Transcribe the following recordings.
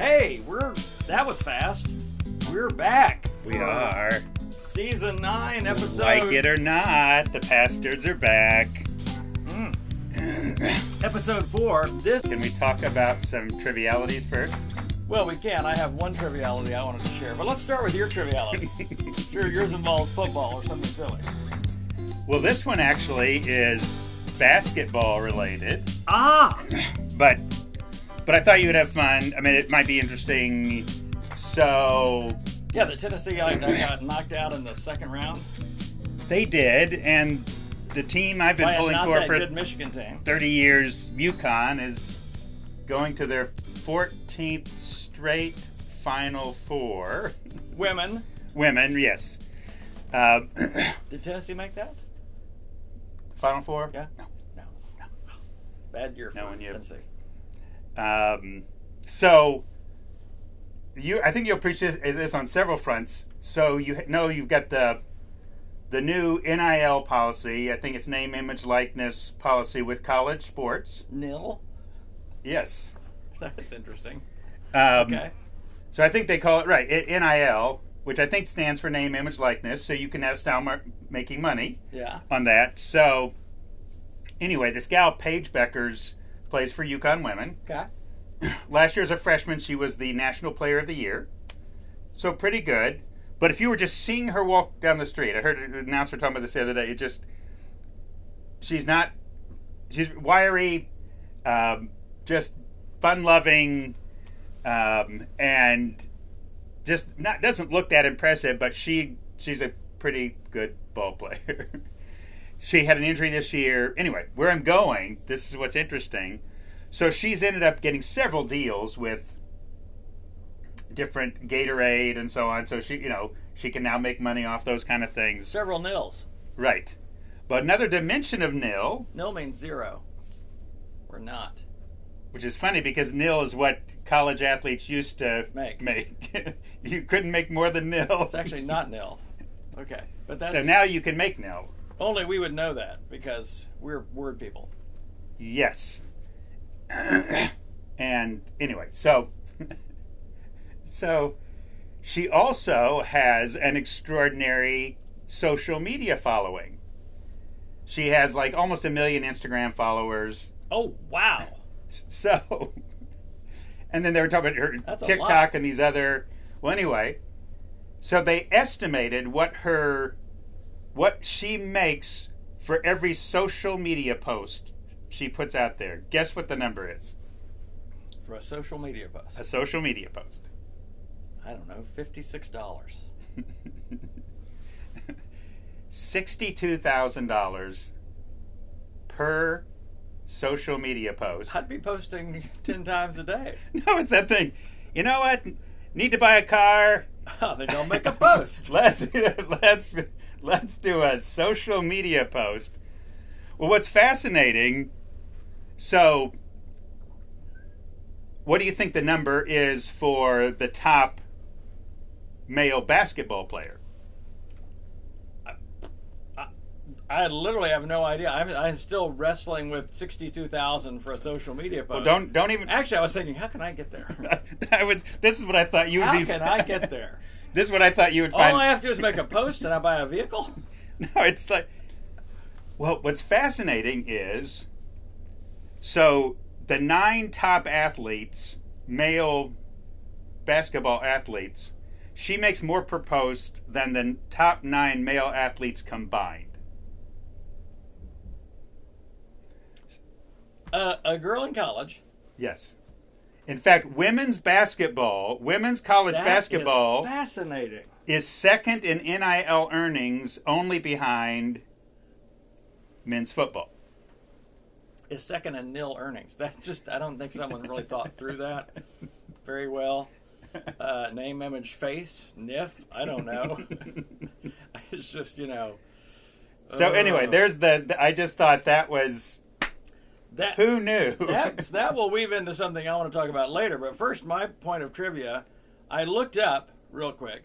Hey, we're that was fast. We're back. We are. season nine, episode. Like it or not, the bastards are back. episode four. This Can we talk about some trivialities first? well, we can. I have one triviality I wanted to share, but let's start with your triviality. sure, yours involves football or something silly. Well, this one actually is basketball related, Ah, but but I thought you would have fun. I mean, it might be interesting. So yeah, the Tennessee guy that got knocked out in the second round they did, and the team I've been pulling not for that for good Michigan team. 30 years, UConn is going to their 14th straight Final Four. Women. Women, yes. Uh, Did Tennessee make that? Final Four? Yeah. No. No. No. Bad year for No. Tennessee. Um, so you, I think you'll appreciate this on several fronts. So you know you've got the the new NIL policy. I think it's name, image, likeness policy with college sports. Nil. Yes. That's interesting. Um, Okay. So I think they call it right it, NIL, which I think stands for name, image, likeness. So you can have style mar- making money Yeah. on that. So anyway, this gal Paige Bueckers plays for UConn Women. Okay. Last year as a freshman, she was the National Player of the Year. So pretty good. But if you were just seeing her walk down the street, I heard an announcer talking about this the other day. It just she's not she's wiry, um, just fun-loving, um, and just not doesn't look that impressive. But she she's a pretty good ball player. she had an injury this year. Anyway, where I'm going, this is what's interesting. So she's ended up getting several deals with different Gatorade and so on. So she, you know, she can now make money off those kind of things. Several nils. Right. But another dimension of nil, Nil means zero. Or not. which is funny because nil is what college athletes used to Make. make. you couldn't make more than nil. It's actually not nil. Okay. But that's so now you can make nil. Only we would know that because we're word people. Yes. and anyway, so so she also has an extraordinary social media following. She has like almost a million Instagram followers. Oh wow. So and then they were talking about her That's TikTok and these other well anyway. So they estimated what her what she makes for every social media post she puts out there. Guess what the number is? For a social media post. A social media post. I don't know, fifty-six dollars. Sixty-two thousand dollars per social media post. I'd be posting ten times a day. No, it's that thing. You know what? Need to buy a car. Oh, they don't make a post. let's let's let's do a social media post. Well, what's fascinating? So, what do you think the number is for the top male basketball player? I literally have no idea. I'm, I'm still wrestling with sixty-two thousand for a social media post. Well, don't don't even. Actually, I was thinking, how can I get there? I was. This is what I thought you would How be. can I get there? This is what I thought you would find. All. I have to do is make a post and I buy a vehicle. No, it's like. Well, what's fascinating is. So the nine top athletes, male basketball athletes, she makes more per post than the top nine male athletes combined. Uh, a girl in college. Yes. In fact, women's basketball, women's college That is basketball fascinating. is second in NIL earnings, only behind men's football. Is second in nil earnings. That just I don't think someone really thought through that very well. Uh, name, image, face, NIF. I don't know. it's just you know. So anyway, uh, there's the, the- I just thought that was that who knew. That's, that will weave into something I want to talk about later. But first, my point of trivia I looked up real quick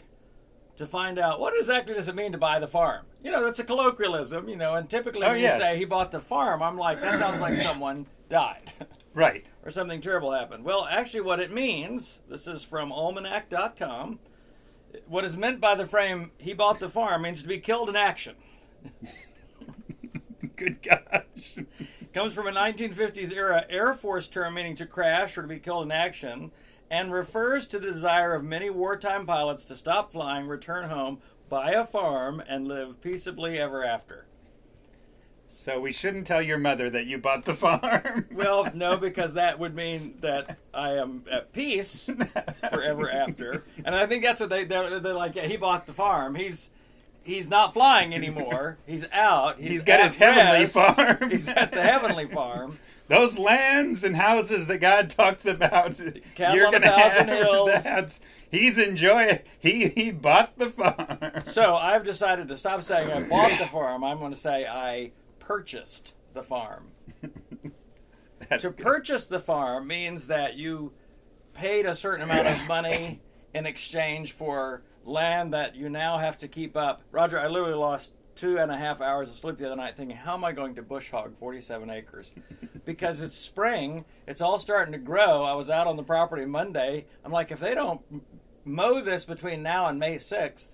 to find out what exactly does it mean to buy the farm. You know, that's a colloquialism, you know, and typically Oh, when yes. you say he bought the farm, I'm like, that sounds like someone died. Right. or something terrible happened. Well, actually, what it means, this is from almanac.com. What is meant by the frame, he bought the farm, means to be killed in action. Good gosh. Comes from a 1950s era Air Force term meaning to crash or to be killed in action, and refers to the desire of many wartime pilots to stop flying, return home, buy a farm, and live peaceably ever after. So we shouldn't tell your mother that you bought the farm. Well, no, because that would mean that I am at peace forever after, and I think that's what they they're, they're like. Yeah, he bought the farm. He's he's not flying anymore. He's out. He's, He's got his heavenly rest. farm. He's at the heavenly farm. Those lands and houses that God talks about, Cattle you're gonna thousand have. hills. That's he's enjoying. He he bought the farm. So I've decided to stop saying I bought the farm. I'm going to say I purchased the farm. To good. purchase the farm means that you paid a certain amount of money in exchange for land that you now have to keep up. Roger, I literally lost two and a half hours of sleep the other night thinking, how am I going to bush hog 47 acres? because it's spring, it's all starting to grow. I was out on the property Monday. I'm like, if they don't mow this between now and May 6th,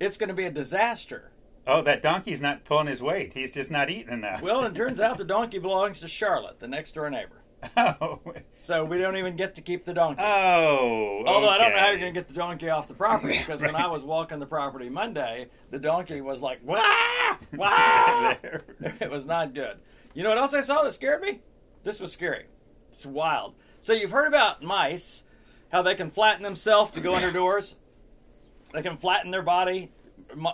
it's going to be a disaster. Oh, that donkey's not pulling his weight. He's just not eating enough. Well, it turns out the donkey belongs to Charlotte, the next door neighbor. Oh, So we don't even get to keep the donkey. oh. Although I don't know how you're going to get the donkey off the property because when I was walking the property Monday, the donkey was like, wah, wah. It was not good. You know what else I saw that scared me? This was scary. It's wild. So you've heard about mice, how they can flatten themselves to go under doors. They can flatten their body.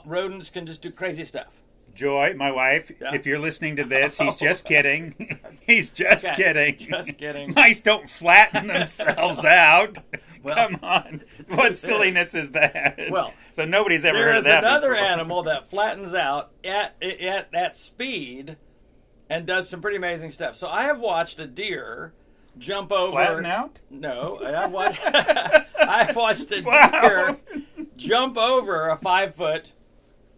Rodents can just do crazy stuff. Joy, my wife, Yeah. if you're listening to this, he's oh, just kidding. he's just Okay, kidding. just kidding. Mice don't flatten themselves out. Well, Come on. What silliness is that? Well, so nobody's ever There heard of that another before. animal that flattens out at, at at speed and does some pretty amazing stuff. So I have watched a deer jump over. Flatten out? No, I've watched. I've watched a Wow. deer jump over a five foot,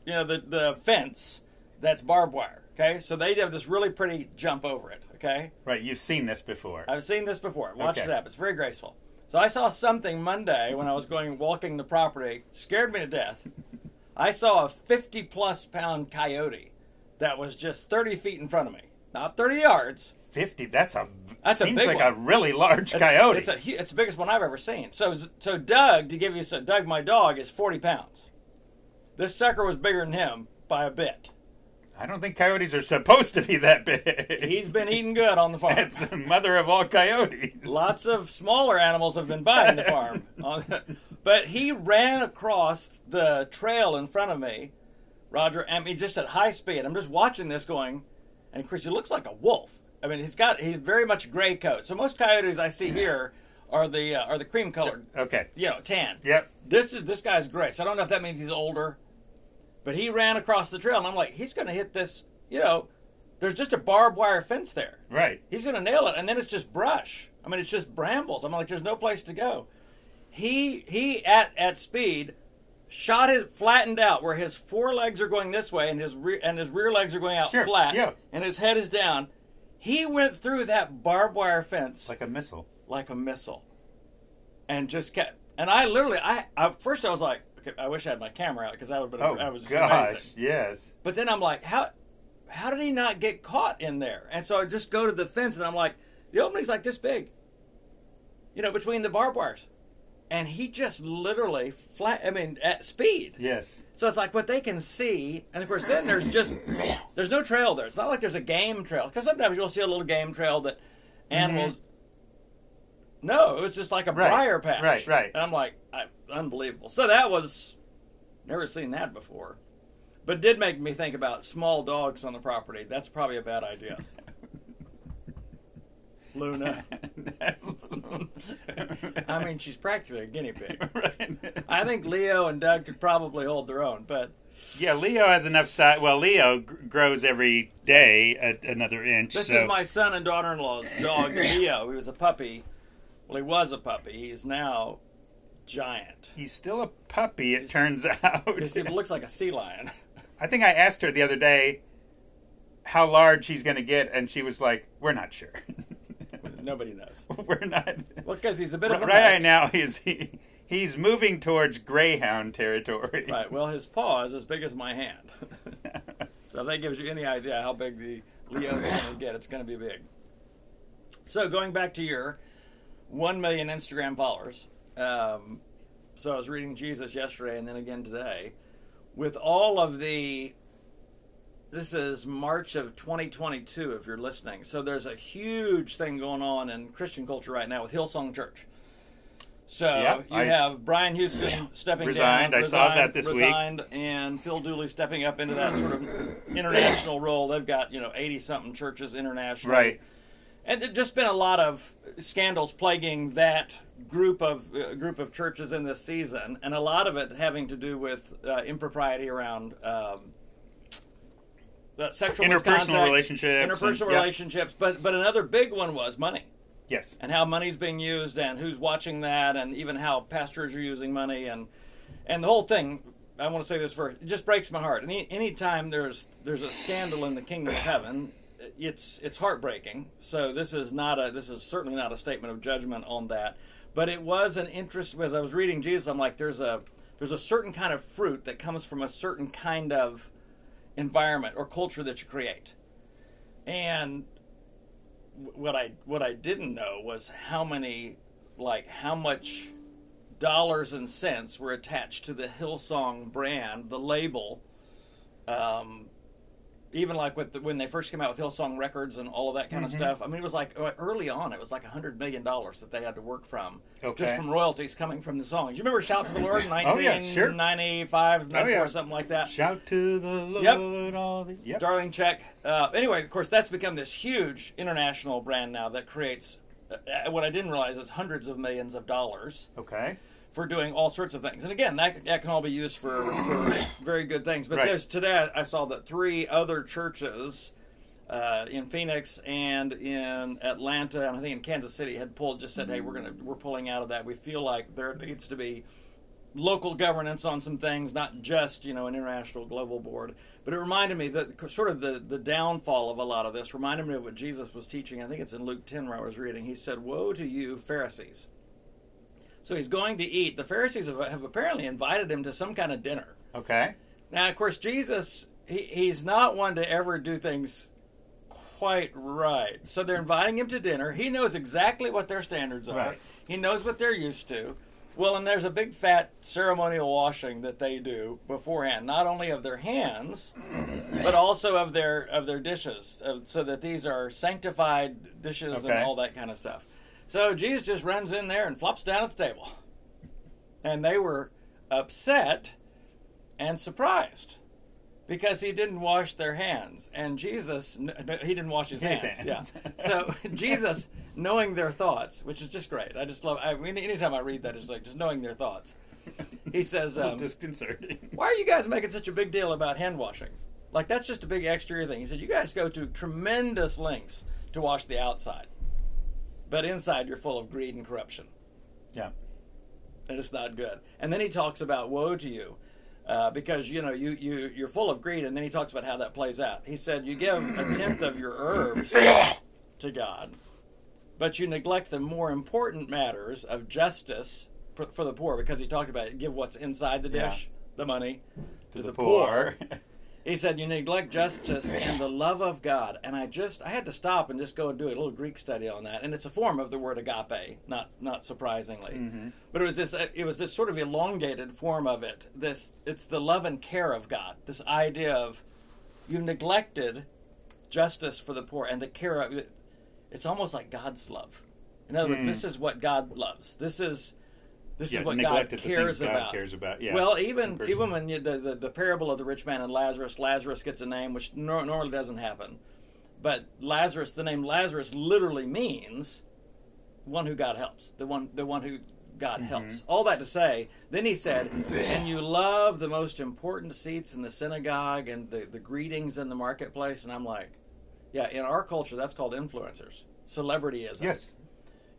you know, the the fence that's barbed wire. Okay, so they have this really pretty jump over it. Okay, Right, you've seen this before. I've seen this before. Watched Okay. it happen. It's very graceful. So I saw something Monday when I was going walking the property, scared me to death. I saw a 50 plus pound coyote that was just 30 feet in front of me. Not 30 yards. 50, that's a That's a seems big like one. a really large It's, coyote. It's, a, hu- it's the biggest one I've ever seen. So, so Doug, to give you so Doug, my dog, is 40 pounds. This sucker was bigger than him by a bit. I don't think coyotes are supposed to be that big. He's been eating good on the farm. It's the mother of all coyotes. Lots of smaller animals have been buying the farm. but he ran across the trail in front of me, Roger, I mean, just at high speed. I'm just watching this going, and Chris, he looks like a wolf. I mean, he's got, he's very much gray coat. So most coyotes I see here are the, uh, are the cream colored, Okay. you know, tan. Yep. This is, this guy's gray. So I don't know if that means he's older, but he ran across the trail, and I'm like, he's going to hit this, you know, there's just a barbed wire fence there Right. he's going to nail it and then it's just brush i mean it's just brambles i'm like there's no place to go he he at at speed shot his flattened out where his forelegs are going this way and his rear and his rear legs are going out Sure, flat yeah. and his head is down he went through that barbed wire fence like, Like a missile. Like a missile and just kept and i literally i at first i was like i wish i had my camera out because that would have been Oh, that was just gosh. amazing Yes. but then I'm like, how how did he not get caught in there? And so I just go to the fence and I'm like, the opening's like this big. You know, between the barbed wires. And he just literally flat I mean at speed. Yes. So it's like what they can see, and of course then there's just there's no trail there. It's not like there's a game trail. Because sometimes you'll see a little game trail that mm-hmm. animals No, it was just like a. Right, briar patch. right, right. And I'm like, I, unbelievable. So that was never seen that before. But it did make me think about small dogs on the property. That's probably a bad idea. Luna. I mean, she's practically a guinea pig. right. I think Leo and Doug could probably hold their own, but Yeah, Leo has enough size. Well, Leo gr- grows every day at another inch. this so is my son and daughter-in-law's dog, Leo. He was a puppy. Well, he was a puppy. He's now giant. he's still a puppy. It turns out. He looks like a sea lion. I think I asked her the other day how large he's going to get, and she was like, "We're not sure. Nobody knows. We're not." Well, because he's a bit of a right now, he's he, he's moving towards greyhound territory. Right. Well, his paw is as big as my hand. so if that gives you any idea how big the Leo's going to get, it's going to be big. So going back to your one million Instagram followers. Um, so I was reading Jesus yesterday and then again today. With all of the this is March of 2022 if you're listening. So there's a huge thing going on in Christian culture right now with Hillsong Church. So you I- have Brian Houston stepping Resigned. down. I saw that this week. resigned, and Phil Dooley stepping up into that sort of international role. They've got you know 80 something churches internationally. Right. And there's just been a lot of scandals plaguing that group of uh, group of churches in this season, and a lot of it having to do with uh, impropriety around um, uh, sexual Interpersonal relationships interpersonal and- yep. relationships. But but another big one was money Yes. and how money's being used and who's watching that and even how pastors are using money and and the whole thing I want to say this first it just breaks my heart any anytime there's there's a scandal in the kingdom of heaven it's it's heartbreaking so this is not a this is certainly not a statement of judgment on that but it was an interest as I was reading Jesus I'm like there's a there's a certain kind of fruit that comes from a certain kind of environment or culture that you create and what I what I didn't know was how many like how much dollars and cents were attached to the Hillsong brand, the label. Um, even like with the, when they first came out with Hillsong Records and all of that kind of stuff. I mean, it was like uh, early on, it was like a hundred million dollars that they had to work from, Okay. just from royalties coming from the songs. You remember "Shout to the Lord" in Oh, yeah, sure. 1995, 94, yeah. something like that. Shout to the Lord, Yep. all the yep. Darling Check. Uh, anyway, of course, that's become this huge international brand now that creates uh, uh, what I didn't realize is hundreds of millions of dollars Okay. For doing all sorts of things. And again, that, that can all be used for, for very good things. But Right. there's today I saw that three other churches uh, in Phoenix and in Atlanta and I think in Kansas City had pulled just said, "Hey, we're gonna we're pulling out of that. We feel like there needs to be." local governance on some things, not just you know an international global board. But it reminded me that sort of the the downfall of a lot of this reminded me of what Jesus was teaching. I think it's in Luke ten where I was reading. He said, "Woe to you, Pharisees." So he's going to eat. The Pharisees have, have apparently invited him to some kind of dinner. Okay. Now, of course, Jesus he, he's not one to ever do things quite right. So they're inviting him to dinner. He knows exactly what their standards are. Right. He knows what they're used to. Well, and there's a big fat ceremonial washing that they do beforehand, not only of their hands, but also of their of their dishes, so that these are sanctified dishes Okay. and all that kind of stuff. So Jesus just runs in there and flops down at the table, and they were upset and surprised because he didn't wash their hands. And jesus he didn't wash his, His hands, hands. yeah. So jesus knowing their thoughts which is just great. I just love I mean, anytime i read that it's like just knowing their thoughts. He says um, disconcerting. why are you guys making such a big deal about hand washing? Like that's just a big exterior thing. He said you guys go to tremendous lengths to wash the outside but inside you're full of greed and corruption Yeah. and it's not good. And then he talks about woe to you, uh, because you know you you you're full of greed. And then he talks about how that plays out. He said you give a tenth of your herbs to God, but you neglect the more important matters of justice for, for the poor, because he talked about it, give what's inside the Yeah. dish, the money, to, the the, poor. poor. He said you neglect justice and the love of God, and I just I had to stop and just go and do a little Greek study on that, and it's a form of the word agape, not not surprisingly, Mm-hmm. but it was this it was this sort of elongated form of it. This it's the love and care of God. This idea of you've neglected justice for the poor and the care of it's almost like God's love. In other words, Mm. this is what God loves. This is this Yeah, is what God neglected the things cares God about. cares about, yeah. Well, even even when you, the, the the parable of the rich man and Lazarus, Lazarus gets a name which nor- normally doesn't happen, but Lazarus, the name Lazarus literally means one who God helps, the one the one who God Mm-hmm. helps. All that to say, then he said, and you love the most important seats in the synagogue and the, the greetings in the marketplace, and I'm like, yeah, in our culture that's called influencers, celebrityism yes.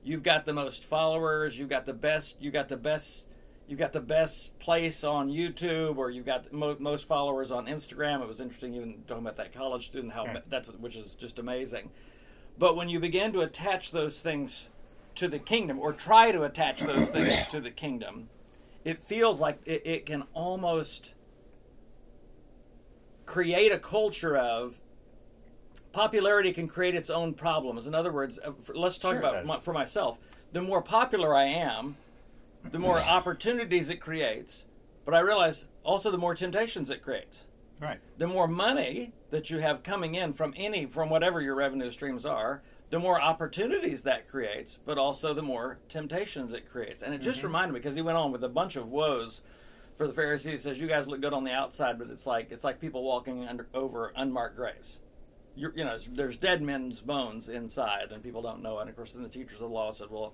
You've got the most followers, you've got the best, you got the best you've got the best place on YouTube, or you've got mo- most followers on Instagram. It was interesting, even talking about that college student, how that's which is just amazing. But when you begin to attach those things to the kingdom, or try to attach those things to the kingdom, it feels like it, it can almost create a culture of popularity can create its own problems. In other words, uh, let's talk Sure about my, for myself. The more popular I am, the more opportunities it creates. But I realize also the more temptations it creates. Right. The more money that you have coming in from any from whatever your revenue streams are, the more opportunities that creates, but also the more temptations it creates. And it just reminded me because he went on with a bunch of woes for the Pharisees. He says you guys look good on the outside, but it's like it's like people walking under over unmarked graves. You're, you know, there's dead men's bones inside, and people don't know it. And of course, then the teachers of the law said, "Well,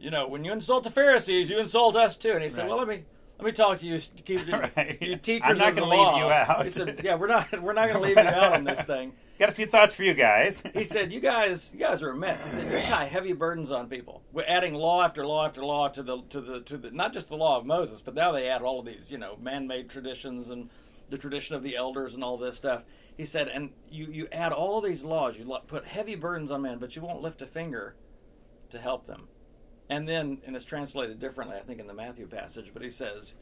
you know, when you insult the Pharisees, you insult us too." And he said, Right. "Well, let me let me talk to you, keep you, Right. you teachers I'm not gonna leave you out. He said, "Yeah, we're not we're not going to leave you out on this thing." Got a few thoughts for you guys. He said, "You guys, you guys are a mess." He said, "You tie heavy burdens on people. We're adding law after law after law to the to the to the not just the law of Moses, but now they add all of these, you know, man-made traditions and the tradition of the elders and all this stuff." He said, "And you you add all these laws, you put heavy burdens on men, but you won't lift a finger to help them." And then, and it's translated differently, I think, in the Matthew passage, but he says,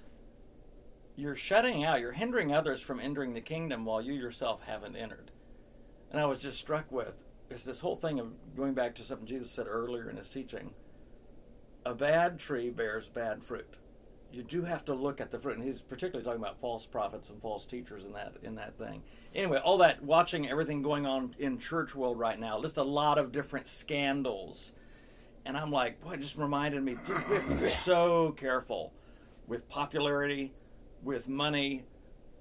"You're shutting out, you're hindering others from entering the kingdom while you yourself haven't entered." And I was just struck with is this whole thing of going back to something Jesus said earlier in his teaching. A bad tree bears bad fruit. You do have to look at the fruit, and he's particularly talking about false prophets and false teachers in that in that thing. Anyway, all that watching everything going on in church world right now, just a lot of different scandals, and I'm like, boy, it just reminded me. dude, we have be so careful with popularity, with money,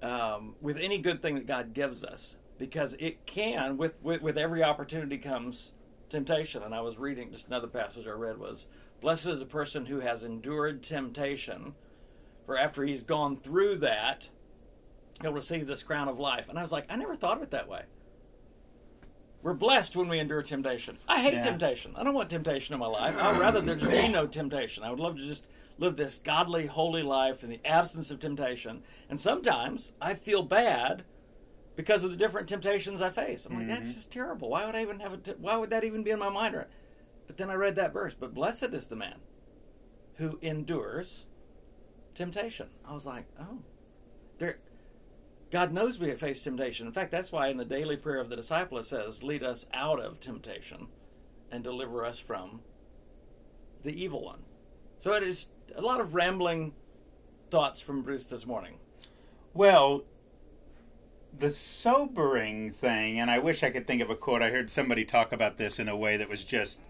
um, with any good thing that God gives us, because it can, with, with with every opportunity comes temptation. And I was reading just another passage I read was, "Blessed is a person who has endured temptation, for after he's gone through that, he'll receive this crown of life." And I was like, I never thought of it that way. We're blessed when we endure temptation. I hate Yeah. temptation. I don't want temptation in my life. I'd rather there just be no temptation. I would love to just live this godly, holy life in the absence of temptation. And sometimes I feel bad because of the different temptations I face. I'm like, that's mm-hmm. just terrible. Why would I even have a? T- why would that even be in my mind? But then I read that verse. But blessed is the man who endures temptation. I was like, oh, there. God knows we have faced temptation. In fact, that's why in the daily prayer of the disciple it says, "Lead us out of temptation, and deliver us from the evil one." So it is a lot of rambling thoughts from Bruce this morning. Well, the sobering thing, and I wish I could think of a quote. I heard somebody talk about this in a way that was just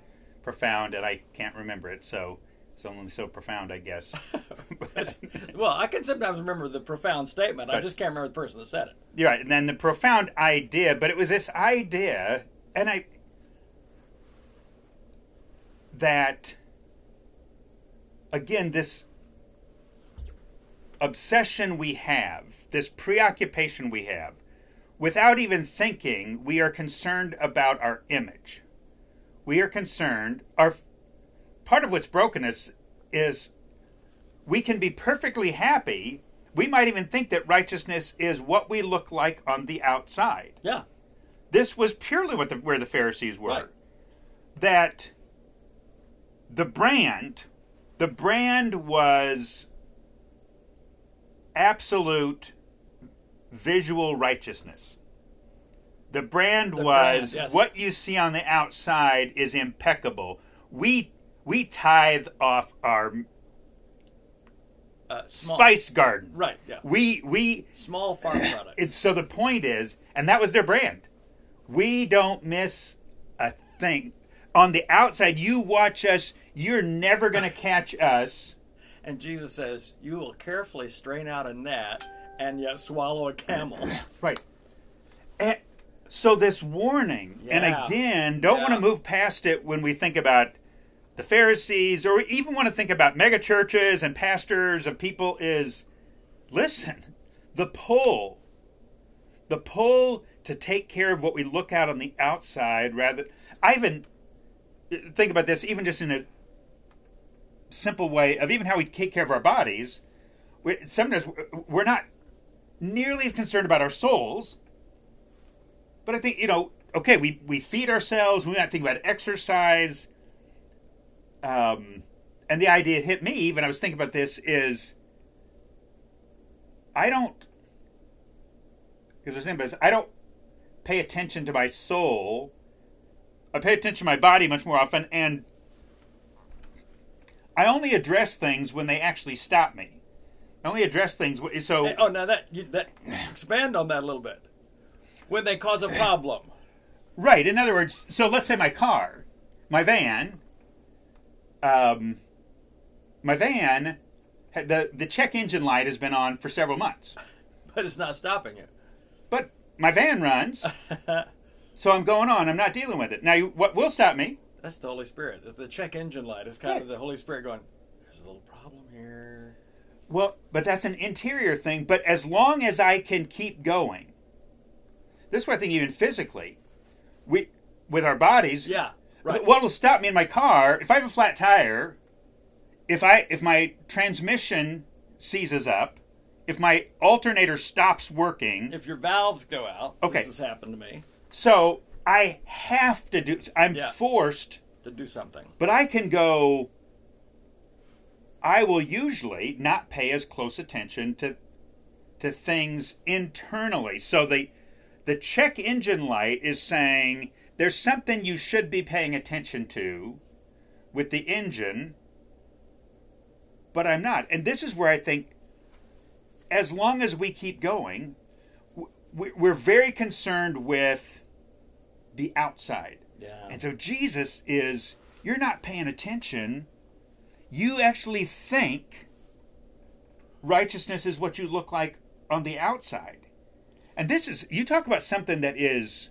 profound, and I can't remember it, so it's only so profound, I guess. But- well, I can sometimes remember the profound statement. I just can't remember the person that said it. You're right. And then the profound idea, but it was this idea, and I that again this obsession we have, this preoccupation we have, without even thinking, we are concerned about our image. We are concerned. Our part of what's broken us is we can be perfectly happy. We might even think that righteousness is what we look like on the outside. Yeah, This was purely what the, where the Pharisees were. Right. That the brand, the brand was absolute visual righteousness. The brand The was brand, yes. what you see on the outside is impeccable. We we tithe off our uh, spice garden. Right. Yeah. We we Small farm product. it, so the point is, and that was their brand. We don't miss a thing. On the outside, you watch us, you're never going to catch us. and Jesus says, "You will carefully strain out a gnat and yet swallow a camel." Right. And so this warning, and again, don't want to move past it when we think about the Pharisees or even want to think about mega churches and pastors of people is listen, the pull, the pull to take care of what we look at on the outside rather I even think about this even just in a simple way of even how we take care of our bodies. We, sometimes we're not nearly as concerned about our souls. But I think you know, okay, we we feed ourselves. We might think about exercise. Um, and the idea hit me when I was thinking about this is, I don't because there's saying, I don't pay attention to my soul. I pay attention to my body much more often, and I only address things when they actually stop me. I only address things so. Oh, now that you, that expand on that a little bit. When they cause a problem. Right. In other words, so let's say my car, my van. Um, my van, the the check engine light has been on for several months, but it's not stopping it. But my van runs, so I'm going on. I'm not dealing with it. Now, what will stop me? That's the Holy Spirit. The check engine light is kind yeah. of the Holy Spirit going. There's a little problem here. Well, but that's an interior thing. But as long as I can keep going, this is what I think even physically, we with our bodies. Yeah. Right. What will stop me in my car if I have a flat tire? If I if my transmission seizes up, if my alternator stops working, if your valves go out, okay, this has happened to me. So I have to do. I'm yeah. forced to do something. But I can go. I will usually not pay as close attention to to things internally. So the the check engine light is saying there's something you should be paying attention to with the engine, but I'm not. And this is where I think as long as we keep going, we're very concerned with the outside. Yeah. And so Jesus is, you're not paying attention. You actually think righteousness is what you look like on the outside. And this is, you talk about something that is,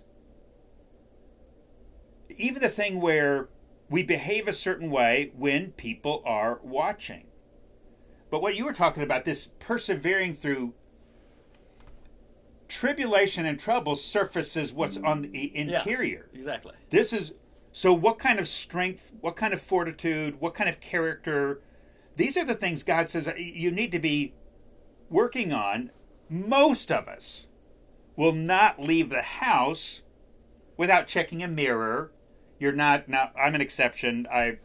even the thing where we behave a certain way when people are watching. But what you were talking about, this persevering through tribulation and trouble surfaces what's mm-hmm. on the interior. Yeah, exactly. This is so what kind of strength, what kind of fortitude, what kind of character these are the things God says you need to be working on. Most of us will not leave the house without checking a mirror. You're not now I'm an exception. I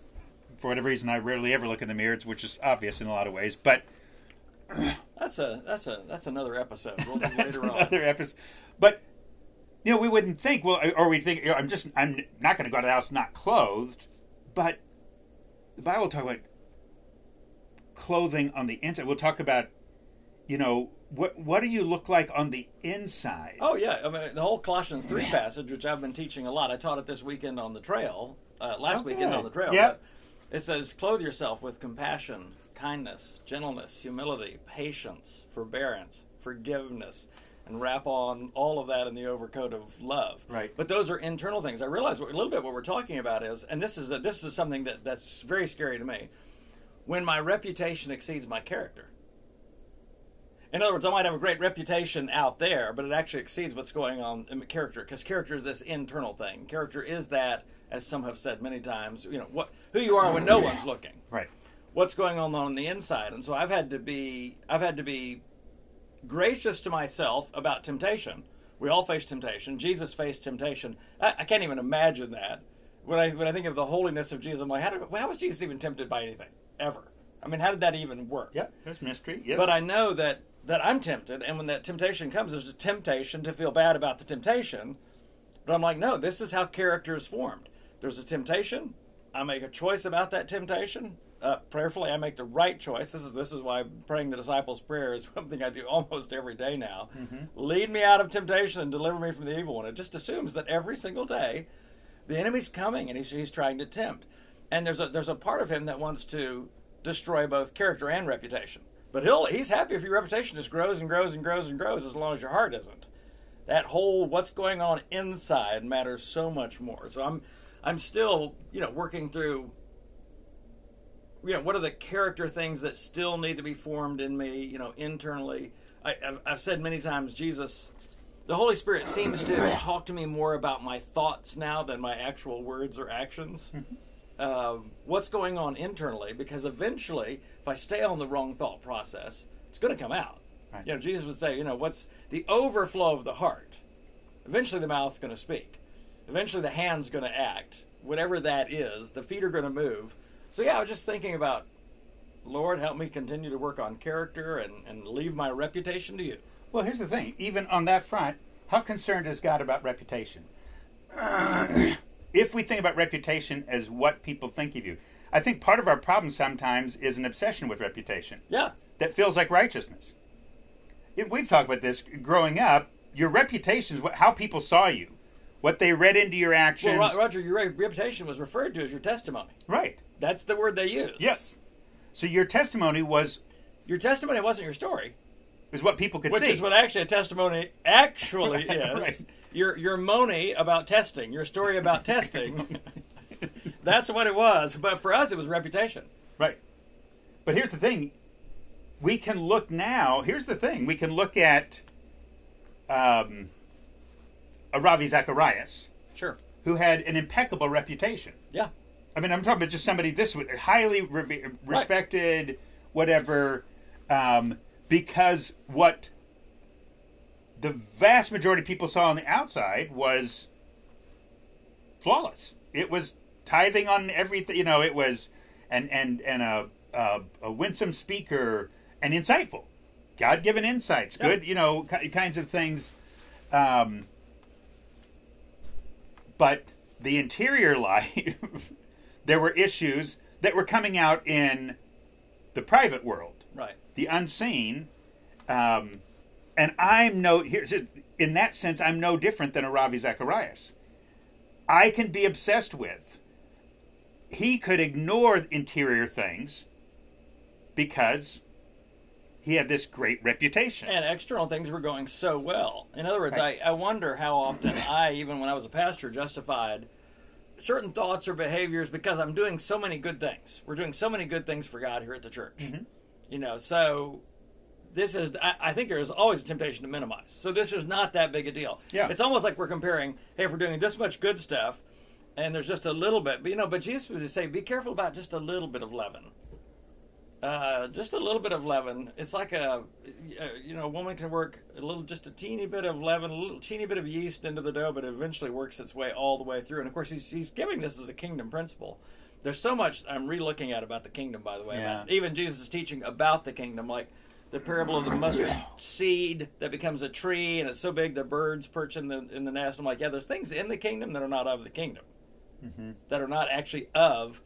for whatever reason, I rarely ever look in the mirrors, which is obvious in a lot of ways. But that's a that's a that's another episode. We'll do later on. Another episode, but you know, we wouldn't think. Well, or we think you know, I'm just I'm not going to go to the house not clothed, but the Bible talk about clothing on the inside. We'll talk about you know what what do you look like on the inside? Oh yeah, I mean the whole Colossians three passage, which I've been teaching a lot. I taught it this weekend on the trail, uh, last weekend on the trail. Yeah. It says, Clothe yourself with compassion, kindness, gentleness, humility, patience, forbearance, forgiveness, and wrap on all of that in the overcoat of love. Right. But those are internal things. I realize what, a little bit what we're talking about is, and this is a, this is something that, that's very scary to me. When my reputation exceeds my character. In other words, I might have a great reputation out there, but it actually exceeds what's going on in character because character is this internal thing. Character is that as some have said many times, you know, what who you are when no one's looking. Right. What's going on on the inside. And so I've had to be I've had to be gracious to myself about temptation. We all face temptation. Jesus faced temptation. I, I can't even imagine that. When I when I think of the holiness of Jesus, I'm like, how, did, how was Jesus even tempted by anything ever? I mean, how did that even work? Yeah, there's mystery. Yes. But I know that that I'm tempted, and when that temptation comes, there's a temptation to feel bad about the temptation. But I'm like, no, this is how character is formed. There's a temptation. I make a choice about that temptation. Uh, prayerfully, I make the right choice. This is this is why praying the disciples' prayer is something I do almost every day now. Mm-hmm. Lead me out of temptation and deliver me from the evil one. It just assumes that every single day, the enemy's coming and he's, he's trying to tempt. And there's a there's a part of him that wants to destroy both character and reputation. But he'll he's happy if your reputation just grows and grows and grows and grows as long as your heart isn't. That whole what's going on inside matters so much more. So I'm I'm still, you know, working through you know, what are the character things that still need to be formed in me, you know, internally. I, have I've said many times, Jesus, the Holy Spirit seems to talk to me more about my thoughts now than my actual words or actions. Uh, what's going on internally because eventually, if I stay on the wrong thought process, it's going to come out. Right. You know, Jesus would say, you know, what's the overflow of the heart? Eventually, the mouth's going to speak. Eventually, the hand's going to act. Whatever that is, the feet are going to move. So, yeah, I was just thinking about, Lord, help me continue to work on character and, and leave my reputation to you. Well, here's the thing. Even on that front, how concerned is God about reputation? if we think about reputation as what people think of you, I think part of our problem sometimes is an obsession with reputation Yeah. that feels like righteousness. We've talked about this growing up. Your reputation is what, how people saw you, what they read into your actions. Well, Roger, your reputation was referred to as your testimony. right. That's the word they used. Yes. So your testimony was Your testimony wasn't your story, is what people could which see. Which is what actually a testimony actually Right, is. right. Your your money about testing, your story about testing. that's what it was. But for us, it was reputation. Right. But here's the thing. We can look now. Here's the thing. We can look at um, a Ravi Zacharias, Sure. who had an impeccable reputation. Yeah. I mean, I'm talking about just somebody this highly re- respected, whatever, um, because what the vast majority of people saw on the outside was flawless. It was tithing on everything. You know, it was and and and a a, a winsome speaker and insightful, God given insights, Yeah. good. You know, ki- kinds of things. Um, but the interior life, there were issues that were coming out in the private world, Right. the unseen. Um, and I'm no here's in that sense, I'm no different than a Ravi Zacharias. I can be obsessed with. He could ignore interior things because he had this great reputation. And external things were going so well. In other words, Right. I, I wonder how often I, even when I was a pastor, justified certain thoughts or behaviors because I'm doing so many good things. We're doing so many good things for God here at the church. Mm-hmm. You know, so this is, I, I think there is always a temptation to minimize. So this is not that big a deal. Yeah. It's almost like we're comparing, hey, if we're doing this much good stuff and there's just a little bit, but you know, but Jesus would say, be careful about just a little bit of leaven. Uh, just a little bit of leaven. It's like a, uh, you know, a woman can work a little, just a teeny bit of leaven, a little teeny bit of yeast into the dough, but it eventually works its way all the way through. And of course, he's, he's giving this as a kingdom principle. There's so much I'm re-looking at about the kingdom, by the way. Yeah. about- even Jesus' teaching about the kingdom, like the parable of the mustard seed that becomes a tree, and it's so big the birds perch in the in the nest. I'm like, yeah, there's things in the kingdom that are not of the kingdom, mm-hmm. that are not actually of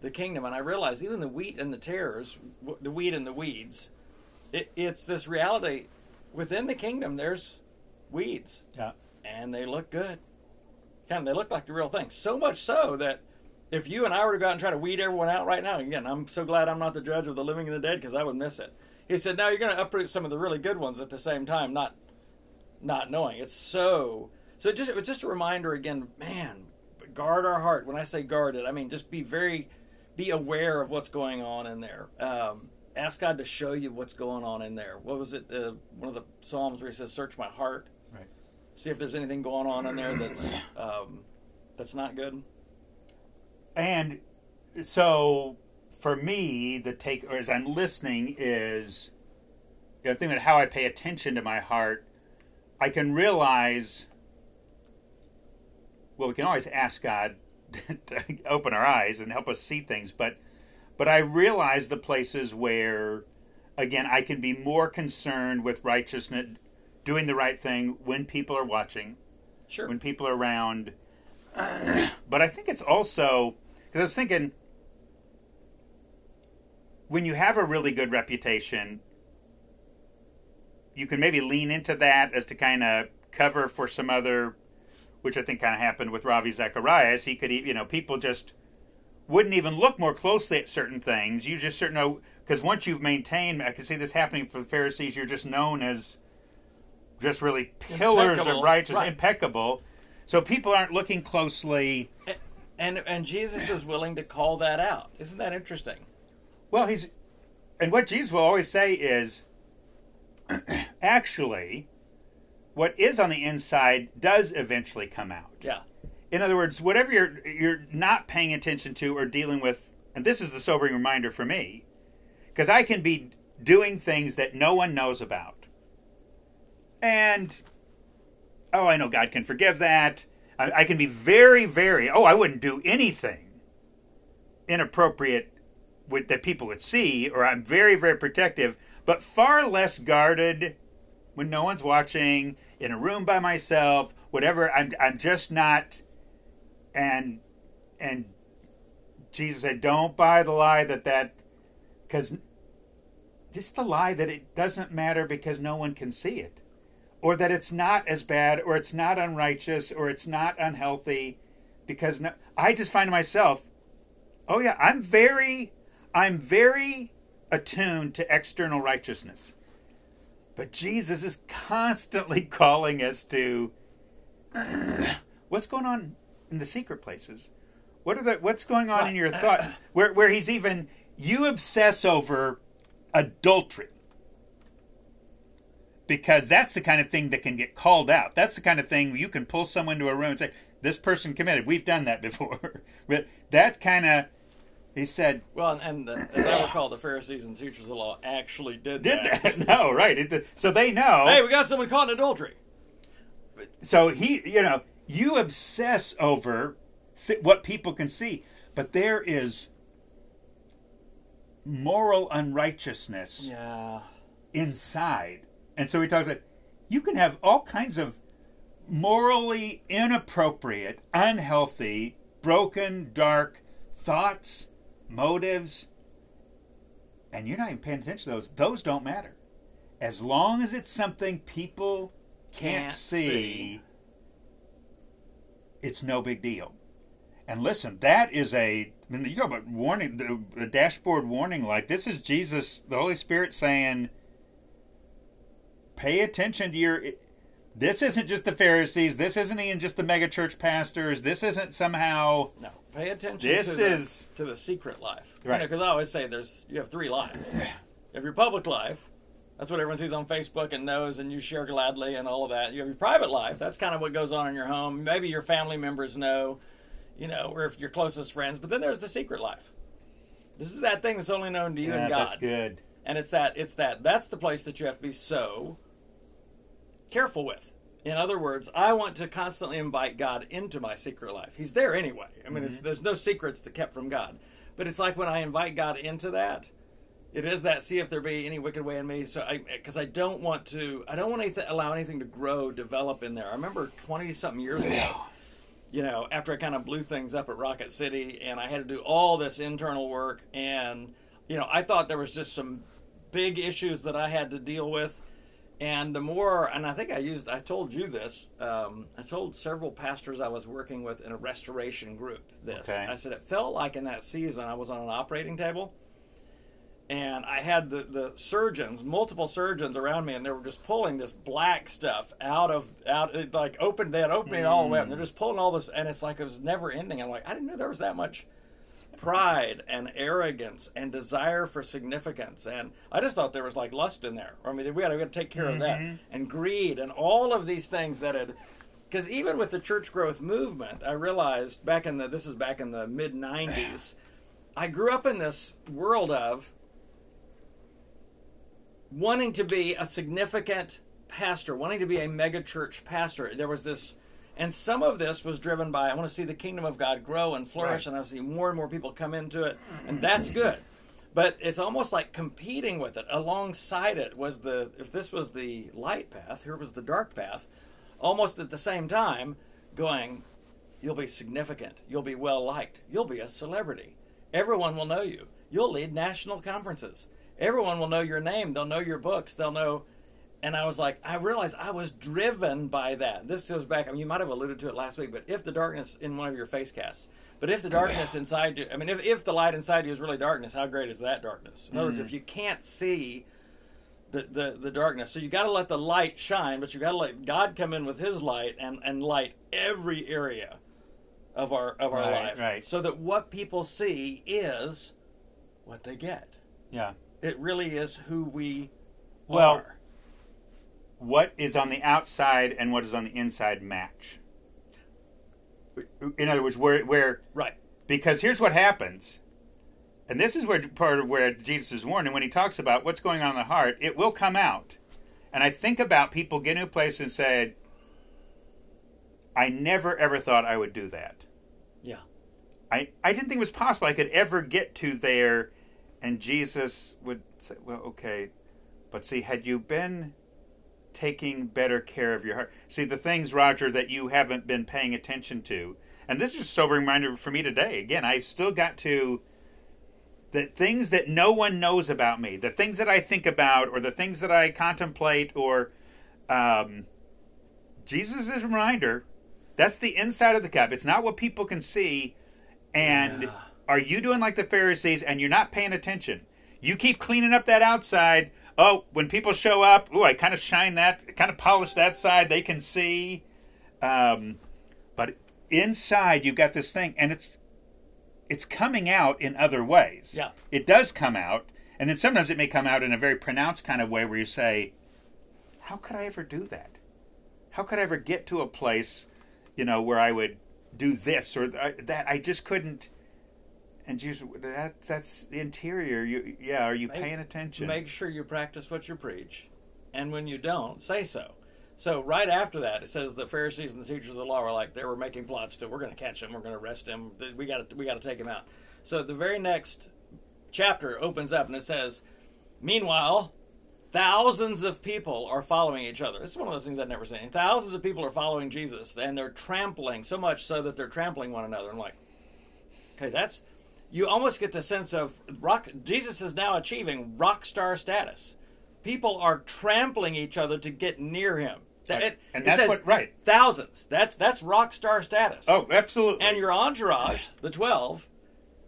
the kingdom. And I realize even the wheat and the tares, the wheat and the weeds, it, it's this reality within the kingdom. There's weeds, yeah. and they look good. Kind of, they look like the real thing. So much so that if you and I were to go out and try to weed everyone out right now, again, I'm so glad I'm not the judge of the living and the dead because I would miss it. He said, "No, you're going to uproot some of the really good ones at the same time, not not knowing." It's so so. It just it was just a reminder again, man. Guard our heart. When I say guard it, I mean just be very be aware of what's going on in there. Um, ask God to show you what's going on in there. What was it? Uh, one of the psalms where He says, "Search my heart." Right. see if there's anything going on in there that's um, that's not good. And so for me, the take, or as I'm listening, is know, thinking about how I pay attention to my heart. I can realize. Well, we can always ask God to open our eyes and help us see things, but but I realize the places where, again, I can be more concerned with righteousness, doing the right thing when people are watching Sure. when people are around. But I think it's also because I was thinking when you have a really good reputation, you can maybe lean into that as to kind of cover for some other, which I think kind of happened with Ravi Zacharias. He could, you know, people just wouldn't even look more closely at certain things. You just certain oh, know because once you've maintained, I can see this happening for the Pharisees. You're just known as just really pillars of righteousness, Right. impeccable. So people aren't looking closely. and and Jesus is willing to call that out. Isn't that interesting? Well, he's, and what Jesus will always say is, actually, what is on the inside does eventually come out. Yeah. in other words, whatever you're you're not paying attention to or dealing with, and this is the sobering reminder for me, because I can be doing things that no one knows about, and oh, I know God can forgive that. I, I can be very, very. Oh, I wouldn't do anything inappropriate with, that people would see, or I'm very, very protective, but far less guarded when no one's watching, in a room by myself, whatever. I'm, I'm just not. And and Jesus said, "Don't buy the lie that that because this is the lie that it doesn't matter because no one can see it, or that it's not as bad, or it's not unrighteous, or it's not unhealthy, because no, I just find myself, oh yeah, I'm very, I'm very attuned to external righteousness, but Jesus is constantly calling us to what's going on in the secret places. What are the, what's going on in your thought? Where where he's even you obsess over adultery because that's the kind of thing that can get called out. That's the kind of thing you can pull someone to a room and say, "This person committed." We've done that before, but that kind of he said. Well, and, and uh, as I recall, the Pharisees and teachers of the law actually did Did that. that? No, right? It- so they know. Hey, we got someone caught in adultery. so he you know you obsess over th- what people can see but there is moral unrighteousness Yeah. inside and so we talked about you can have all kinds of morally inappropriate unhealthy broken dark thoughts motives and you're not even paying attention to those those don't matter as long as it's something people can't, Can't see, see. it's no big deal. And listen, that is a I mean, you talk about warning, the, the dashboard warning light. This is Jesus, the Holy Spirit saying, pay attention to your. This isn't just the Pharisees. This isn't even just the megachurch pastors. This isn't somehow. No, pay attention. This to is- the, to the secret life, Right. Because I always say there's you have three lives. you have your public life. That's what everyone sees on Facebook and knows, and you share gladly and all of that. You have your private life. That's kind of what goes on in your home. Maybe your family members know, you know, or if your closest friends. But then there's the secret life. This is that thing that's only known to you Yeah, and God. that's good. And it's that it's that that's the place that you have to be so careful with. In other words, I want to constantly invite God into my secret life. He's there anyway. I mean, it's, mm-hmm. there's no secrets that kept from God. But it's like when I invite God into that, it is that see if there be any wicked way in me. So I because I don't want to I don't want to allow anything to grow, develop in there. I remember twenty something years ago. You know, after I kind of blew things up at Rocket City, and I had to do all this internal work, and you know, I thought there was just some big issues that I had to deal with. And the more, and I think I used, I told you this. Um, I told several pastors I was working with in a restoration group this. Okay. I said it felt like in that season I was on an operating table, and I had the, the surgeons, multiple surgeons around me, and they were just pulling this black stuff out of out it, like opened, They had opened it all the way up. And they're just pulling all this, and it's like it was never ending. I'm like, I didn't know there was that much pride and arrogance and desire for significance, and I just thought there was like lust in there. I mean, we got to, we had to take care of that, mm-hmm. and greed, and all of these things that had. Because even with the church growth movement, I realized back in the this is back in the mid '90s, I grew up in this world of wanting to be a significant pastor, wanting to be a mega church pastor. There was this, and some of this was driven by I want to see the kingdom of God grow and flourish, Right. and I see more and more people come into it, and that's good. But it's almost like competing with it. Alongside it was the if this was the light path, here was the dark path. Almost at the same time, going, you'll be significant, you'll be well liked, you'll be a celebrity. Everyone will know you. You'll lead national conferences. Everyone will know your name. They'll know your books. They'll know. And I was like, I realized I was driven by that. This goes back. I mean, you might have alluded to it last week, but if the darkness in one of your face casts, but if the darkness inside you, I mean, if, if the light inside you is really darkness, how great is that darkness? In other words, if mm. you can't see the, the, the darkness, so you got to let the light shine, but you got to let God come in with His light and, and light every area of our of our Right, life, right. so that what people see is what they get. Yeah. It really is who we Well, are. What is on the outside and what is on the inside match. in other words, where where Right. because here's what happens, and this is where part of where Jesus is warning when he talks about what's going on in the heart, it will come out. And I think about people getting to a place and say, I never ever thought I would do that. Yeah. I, I didn't think it was possible I could ever get to there. And Jesus would say, Well, okay, but see, had you been taking better care of your heart, see, the things, Roger, that you haven't been paying attention to, and this is a sobering reminder for me today. Again, I still got to the things that no one knows about me, the things that I think about, or the things that I contemplate, or um, Jesus is a reminder. That's the inside of the cup. It's not what people can see. And Yeah. are you doing like the Pharisees and you're not paying attention? You keep cleaning up that outside. Oh, when people show up, oh, I kind of shine that, kind of polish that side. They can see. Um, but inside, you've got this thing, and it's it's coming out in other ways. Yeah. It does come out, and then sometimes it may come out in a very pronounced kind of way where you say, "How could I ever do that? How could I ever get to a place, you know, where I would do this or th- that? I just couldn't." And Jesus, that that's the interior. You, yeah, are you Make- paying attention? Make sure you practice what you preach, and when you don't, say so. So right after that, it says the Pharisees and the teachers of the law were like they were making plots to we're going to catch him, we're going to arrest him, we got to we got to take him out. So the very next chapter opens up and it says, meanwhile. Thousands of people are following each other. This is one of those things I've never seen. Thousands of people are following Jesus, and they're trampling so much so that they're trampling one another. I'm like, okay, that's you almost get the sense of rock. Jesus is now achieving rock star status. People are trampling each other to get near him. That- Right. it- And that's what- right. Thousands. That's that's rock star status. oh, absolutely. and your entourage, the twelve,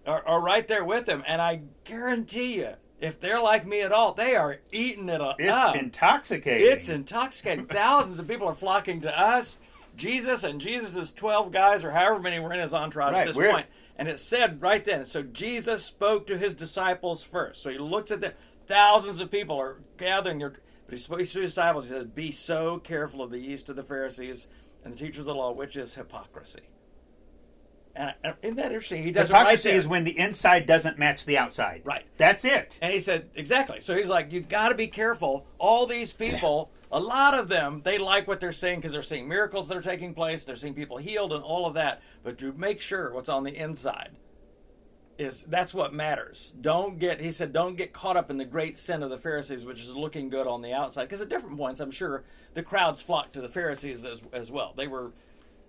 are, are right there with him. And I guarantee you, if they're like me at all, they are eating it up. it's intoxicating. It's intoxicating. Thousands of people are flocking to us, Jesus, and Jesus's 12 guys, or however many were in his entourage Right, at this we're- point. And it said right then, so Jesus spoke to his disciples first. So he looks at them. Thousands of people are gathering. There, but he spoke to his disciples. He said, Be so careful of the yeast of the Pharisees and the teachers of the law, which is hypocrisy. And, and isn't that interesting? He does right Hypocrisy there. is when the inside doesn't match the outside. Right. That's it. And he said, exactly. So he's like, you've got to be careful. All these people, a lot of them, they like what they're seeing because they're seeing miracles that are taking place. They're seeing people healed and all of that. But to make sure what's on the inside is that's what matters. Don't get, he said, don't get caught up in the great sin of the Pharisees, which is looking good on the outside. Because at different points, I'm sure the crowds flocked to the Pharisees as, as well. They were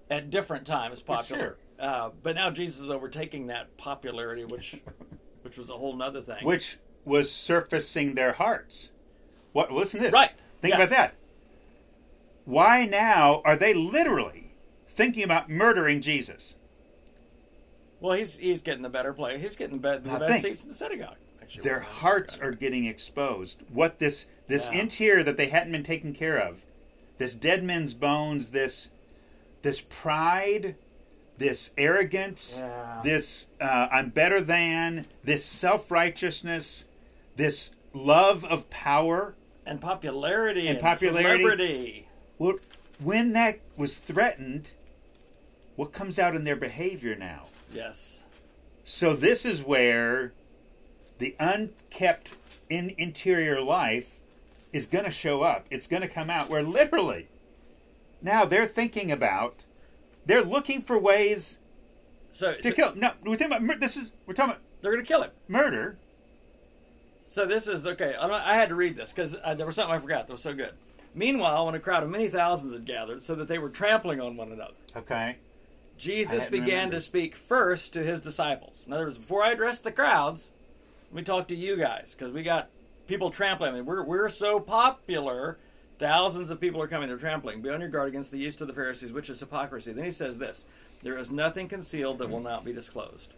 at different times popular. Uh, but now Jesus is overtaking that popularity, which which was a whole nother thing. Which was surfacing their hearts. What? Listen to this. Right. Think Yes. about that. Why now are they literally thinking about murdering Jesus? Well, he's he's getting the better play. He's getting the, be- the Now best think. seats in the synagogue. Actually, Their wasn't in the hearts are getting exposed. What this this Yeah. interior that they hadn't been taken care of, this dead men's bones, this this pride, this arrogance, Yeah. this uh, I'm better than, this self righteousness, this love of power. and popularity And and, popularity. celebrity. Well, when that was threatened, what comes out in their behavior now? Yes. So this is where the unkept in interior life is going to show up. It's going to come out where literally now they're thinking about they're looking for ways So, to so kill. No, we're talking about mur- this is we're talking about they're going to kill him. murder. So this is okay. I, don't- I had to read this because uh, there was something I forgot that was so good. Meanwhile, when a crowd of many thousands had gathered, so that they were trampling on one another, Okay. Jesus began remembered. to speak first to his disciples. In other words, before I address the crowds, let me talk to you guys because we got people trampling. I mean, we're we're so popular. Thousands of people are coming. They're trampling. Be on your guard against the yeast of the Pharisees, which is hypocrisy. Then he says this: There is nothing concealed that will not be disclosed,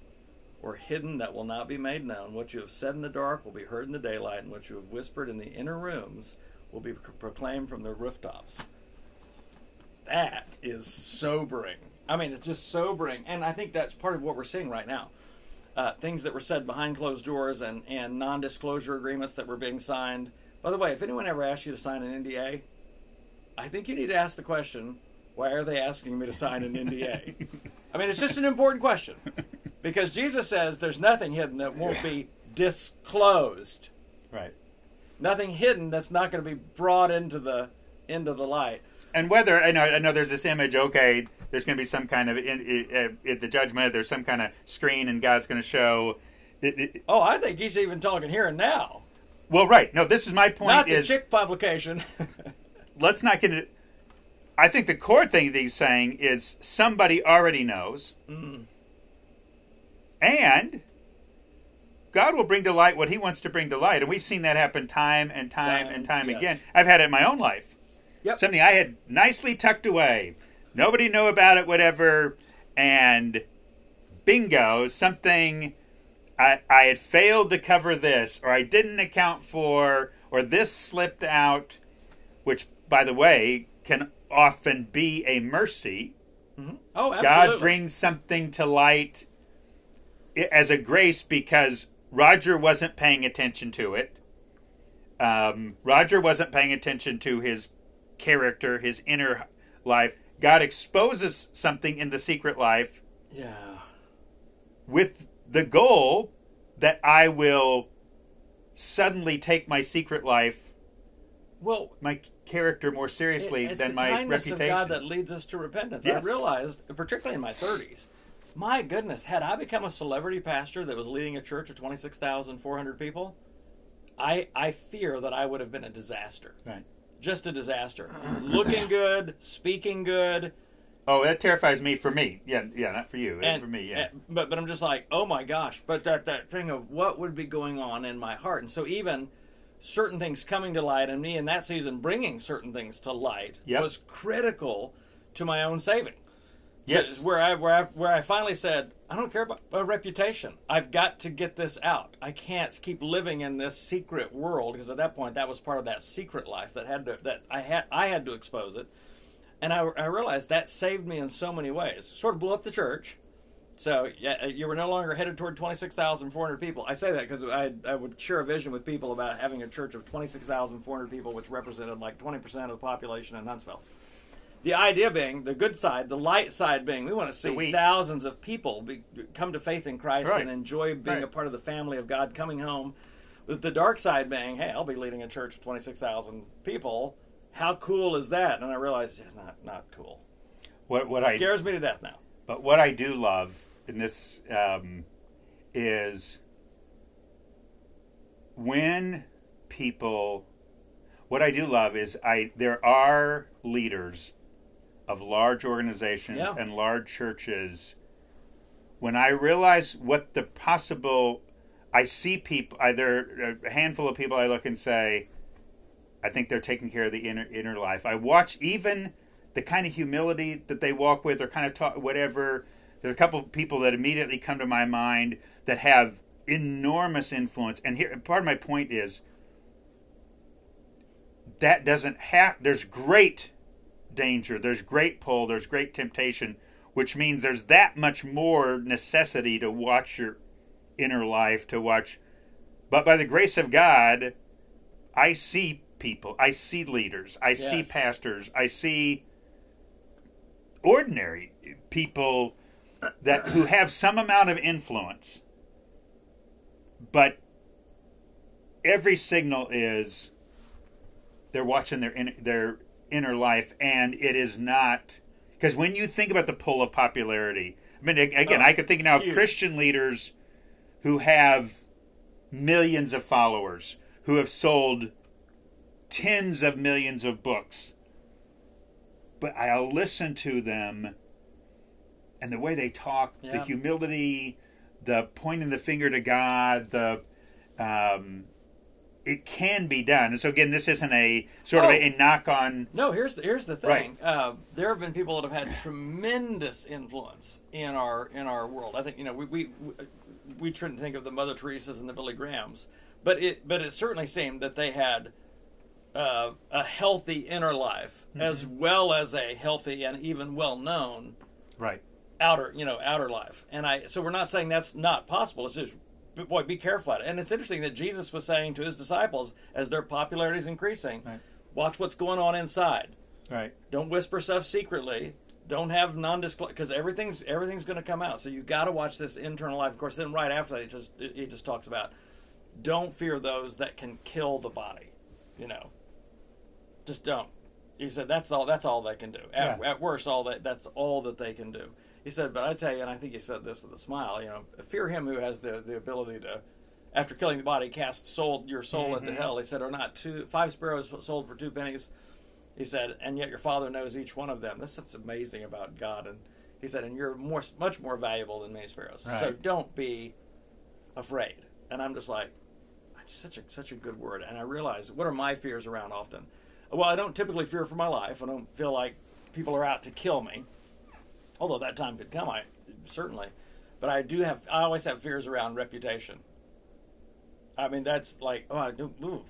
or hidden that will not be made known. What you have said in the dark will be heard in the daylight, and what you have whispered in the inner rooms will be proclaimed from the rooftops that is sobering. I mean, it's just sobering, and I think that's part of what we're seeing right now. Uh, things that were said behind closed doors and, and non-disclosure agreements that were being signed. By the way, if anyone ever asks you to sign an NDA, I think you need to ask the question: Why are they asking me to sign an NDA? I mean, it's just an important question because Jesus says there's nothing hidden that won't be disclosed. Right. Nothing hidden that's not going to be brought into the into the light. And whether I know, I know there's this image. Okay, there's going to be some kind of in, uh, at the judgment. There's some kind of screen, and God's going to show. It, it, Oh, I think he's even talking here and now, well, right. No, this is my point. not the is Chick publication. let's not get it. I think the core thing that he's saying is somebody already knows, Mm-hmm. and God will bring to light what He wants to bring to light, and we've seen that happen time and time, Time, and time yes. again. I've had it in my own life. Yep. Something I had nicely tucked away, nobody knew about it, whatever, and bingo, something I, I had failed to cover this, or I didn't account for, or this slipped out, which, by the way, can often be a mercy. oh, absolutely. God brings something to light as a grace because Roger wasn't paying attention to it. Um, Roger wasn't paying attention to his character, his inner life. God exposes something in the secret life Yeah. with the goal that I will suddenly take my secret life, Well, my character more seriously it's than the my kindness reputation. of God that leads us to repentance. I realized, particularly in my 30s, my goodness, had I become a celebrity pastor that was leading a church of 26,400 people, I I fear that I would have been a disaster. Right. Just a disaster. Looking good, speaking good, Oh, that terrifies me for me. Yeah, yeah, not for you. Uh, and for me, yeah. and- but but I'm just like, oh my gosh! But that that thing of what would be going on in my heart, and so even certain things coming to light, and me in that season bringing certain things to light Yep. was critical to my own saving. yes. where I where I where I finally said, I don't care about a reputation. I've got to get this out. I can't keep living in this secret world because at that point that was part of that secret life that had to that I had I had to expose it, and I, I realized that saved me in so many ways. Sort of blew up the church. So yeah, uh, you were no longer headed toward twenty six thousand four hundred people. I say that because I I would share a vision with people about having a church of twenty six thousand four hundred people, which represented like twenty percent of the population in Huntsville. The idea being the good side, the light side being we want to see thousands of people be, come to faith in Christ Right. and enjoy being Right. a part of the family of God, coming home. With the dark side being, hey, I'll be leading a church of twenty six thousand people. How cool is that? And I realized, yeah, not not cool. what what It I scares me to death now. But what I do love in this um, is when people. What I do love is I there are leaders of large organizations Yeah. and large churches. When I realize what the possible, I see people. Either a handful of people I look and say, I think they're taking care of the inner inner life. I watch even the kind of humility that they walk with, or kind of talk whatever. There's a couple of people that immediately come to my mind that have enormous influence. And here, part of my point is that doesn't have. There's great danger. There's great pull. There's great temptation, which means there's that much more necessity to watch your inner life, to watch. But by the grace of God, I see people, I see leaders, I see pastors, I see ordinary people that who have some amount of influence. But every signal is they're watching their in, their inner life and it is not because when you think about the pull of popularity, I mean again, Oh, I could think now of. Christian leaders who have millions of followers, who have sold tens of millions of books. But I'll listen to them and the way they talk, the humility, the pointing the finger to God, the um, it can be done. And so again, this isn't a sort of Oh. a, a knock on. No, here's the, here's the Right. thing. Uh, there have been people that have had tremendous influence in our in our world. I think you know we we we, we tend to think of the Mother Teresa's and the Billy Grahams, but it but it certainly seemed that they had uh, a healthy inner life as well as a healthy and even well known Right. outer you know outer life. And I so we're not saying that's not possible. It's just boy, be careful at it. And it's interesting that Jesus was saying to his disciples as their popularity is increasing, Right. watch what's going on inside. Right. Don't whisper stuff secretly. don't have non-disclosure because everything's everything's going to come out. So you got to watch this internal life. Of course, then right after that, he just he just talks about don't fear those that can kill the body. You know, just don't. He said that's all that's all they can do. At, Yeah. at worst, all that that's all that they can do. He said, but I tell you, and I think he said this with a smile. You know, fear him who has the the ability to. After killing the body, cast soul your soul into Mhm. hell. He said, "Are not two five sparrows sold for two pennies?" He said, and yet your father knows each one of them. This is amazing about God. And he said, and you're more, much more valuable than many sparrows. So don't be afraid. And I'm just like, that's such a such a good word. And I realize what are my fears around often. Well, I don't typically fear for my life. I don't feel like people are out to kill me. Although that time could come, I certainly. But I do have. I always have fears around reputation. I mean, that's like, oh, I do. Ooh,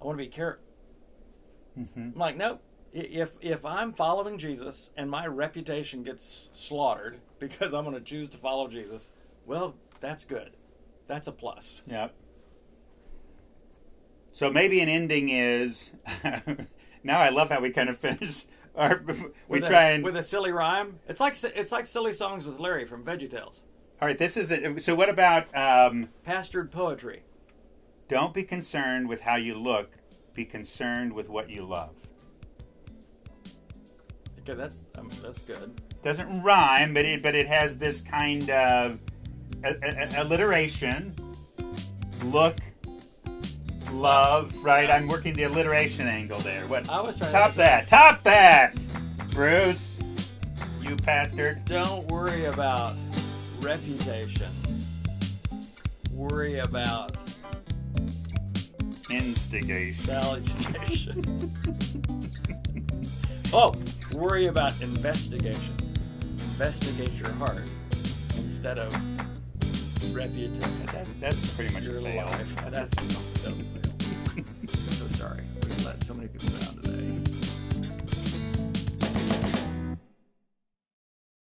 I want to be careful. Mhm. I'm like, nope. I- If if I'm following Jesus and my reputation gets slaughtered because I'm going to choose to follow Jesus, well, that's good. That's a plus. Yep. So maybe an ending is. now I love how we kind of finish our. We With try a, and. with a silly rhyme. It's like it's like silly songs with Larry from VeggieTales. all right, this is it. So what about? Um, Pastured poetry. don't be concerned with how you look. Be concerned with what you love. Okay, that's um, that's good. Doesn't rhyme, but it but it has this kind of a, a, a- alliteration. Look, love. Right, I'm working the alliteration angle there. What? I was trying Top to that. Top that. Bruce, you bastard. Don't worry about reputation. Worry about Instigation. salutation. oh, worry about investigation. Investigate your heart instead of reputation. That's that's pretty much your a fail. life. That's so fail. so sorry. We let so many people down today.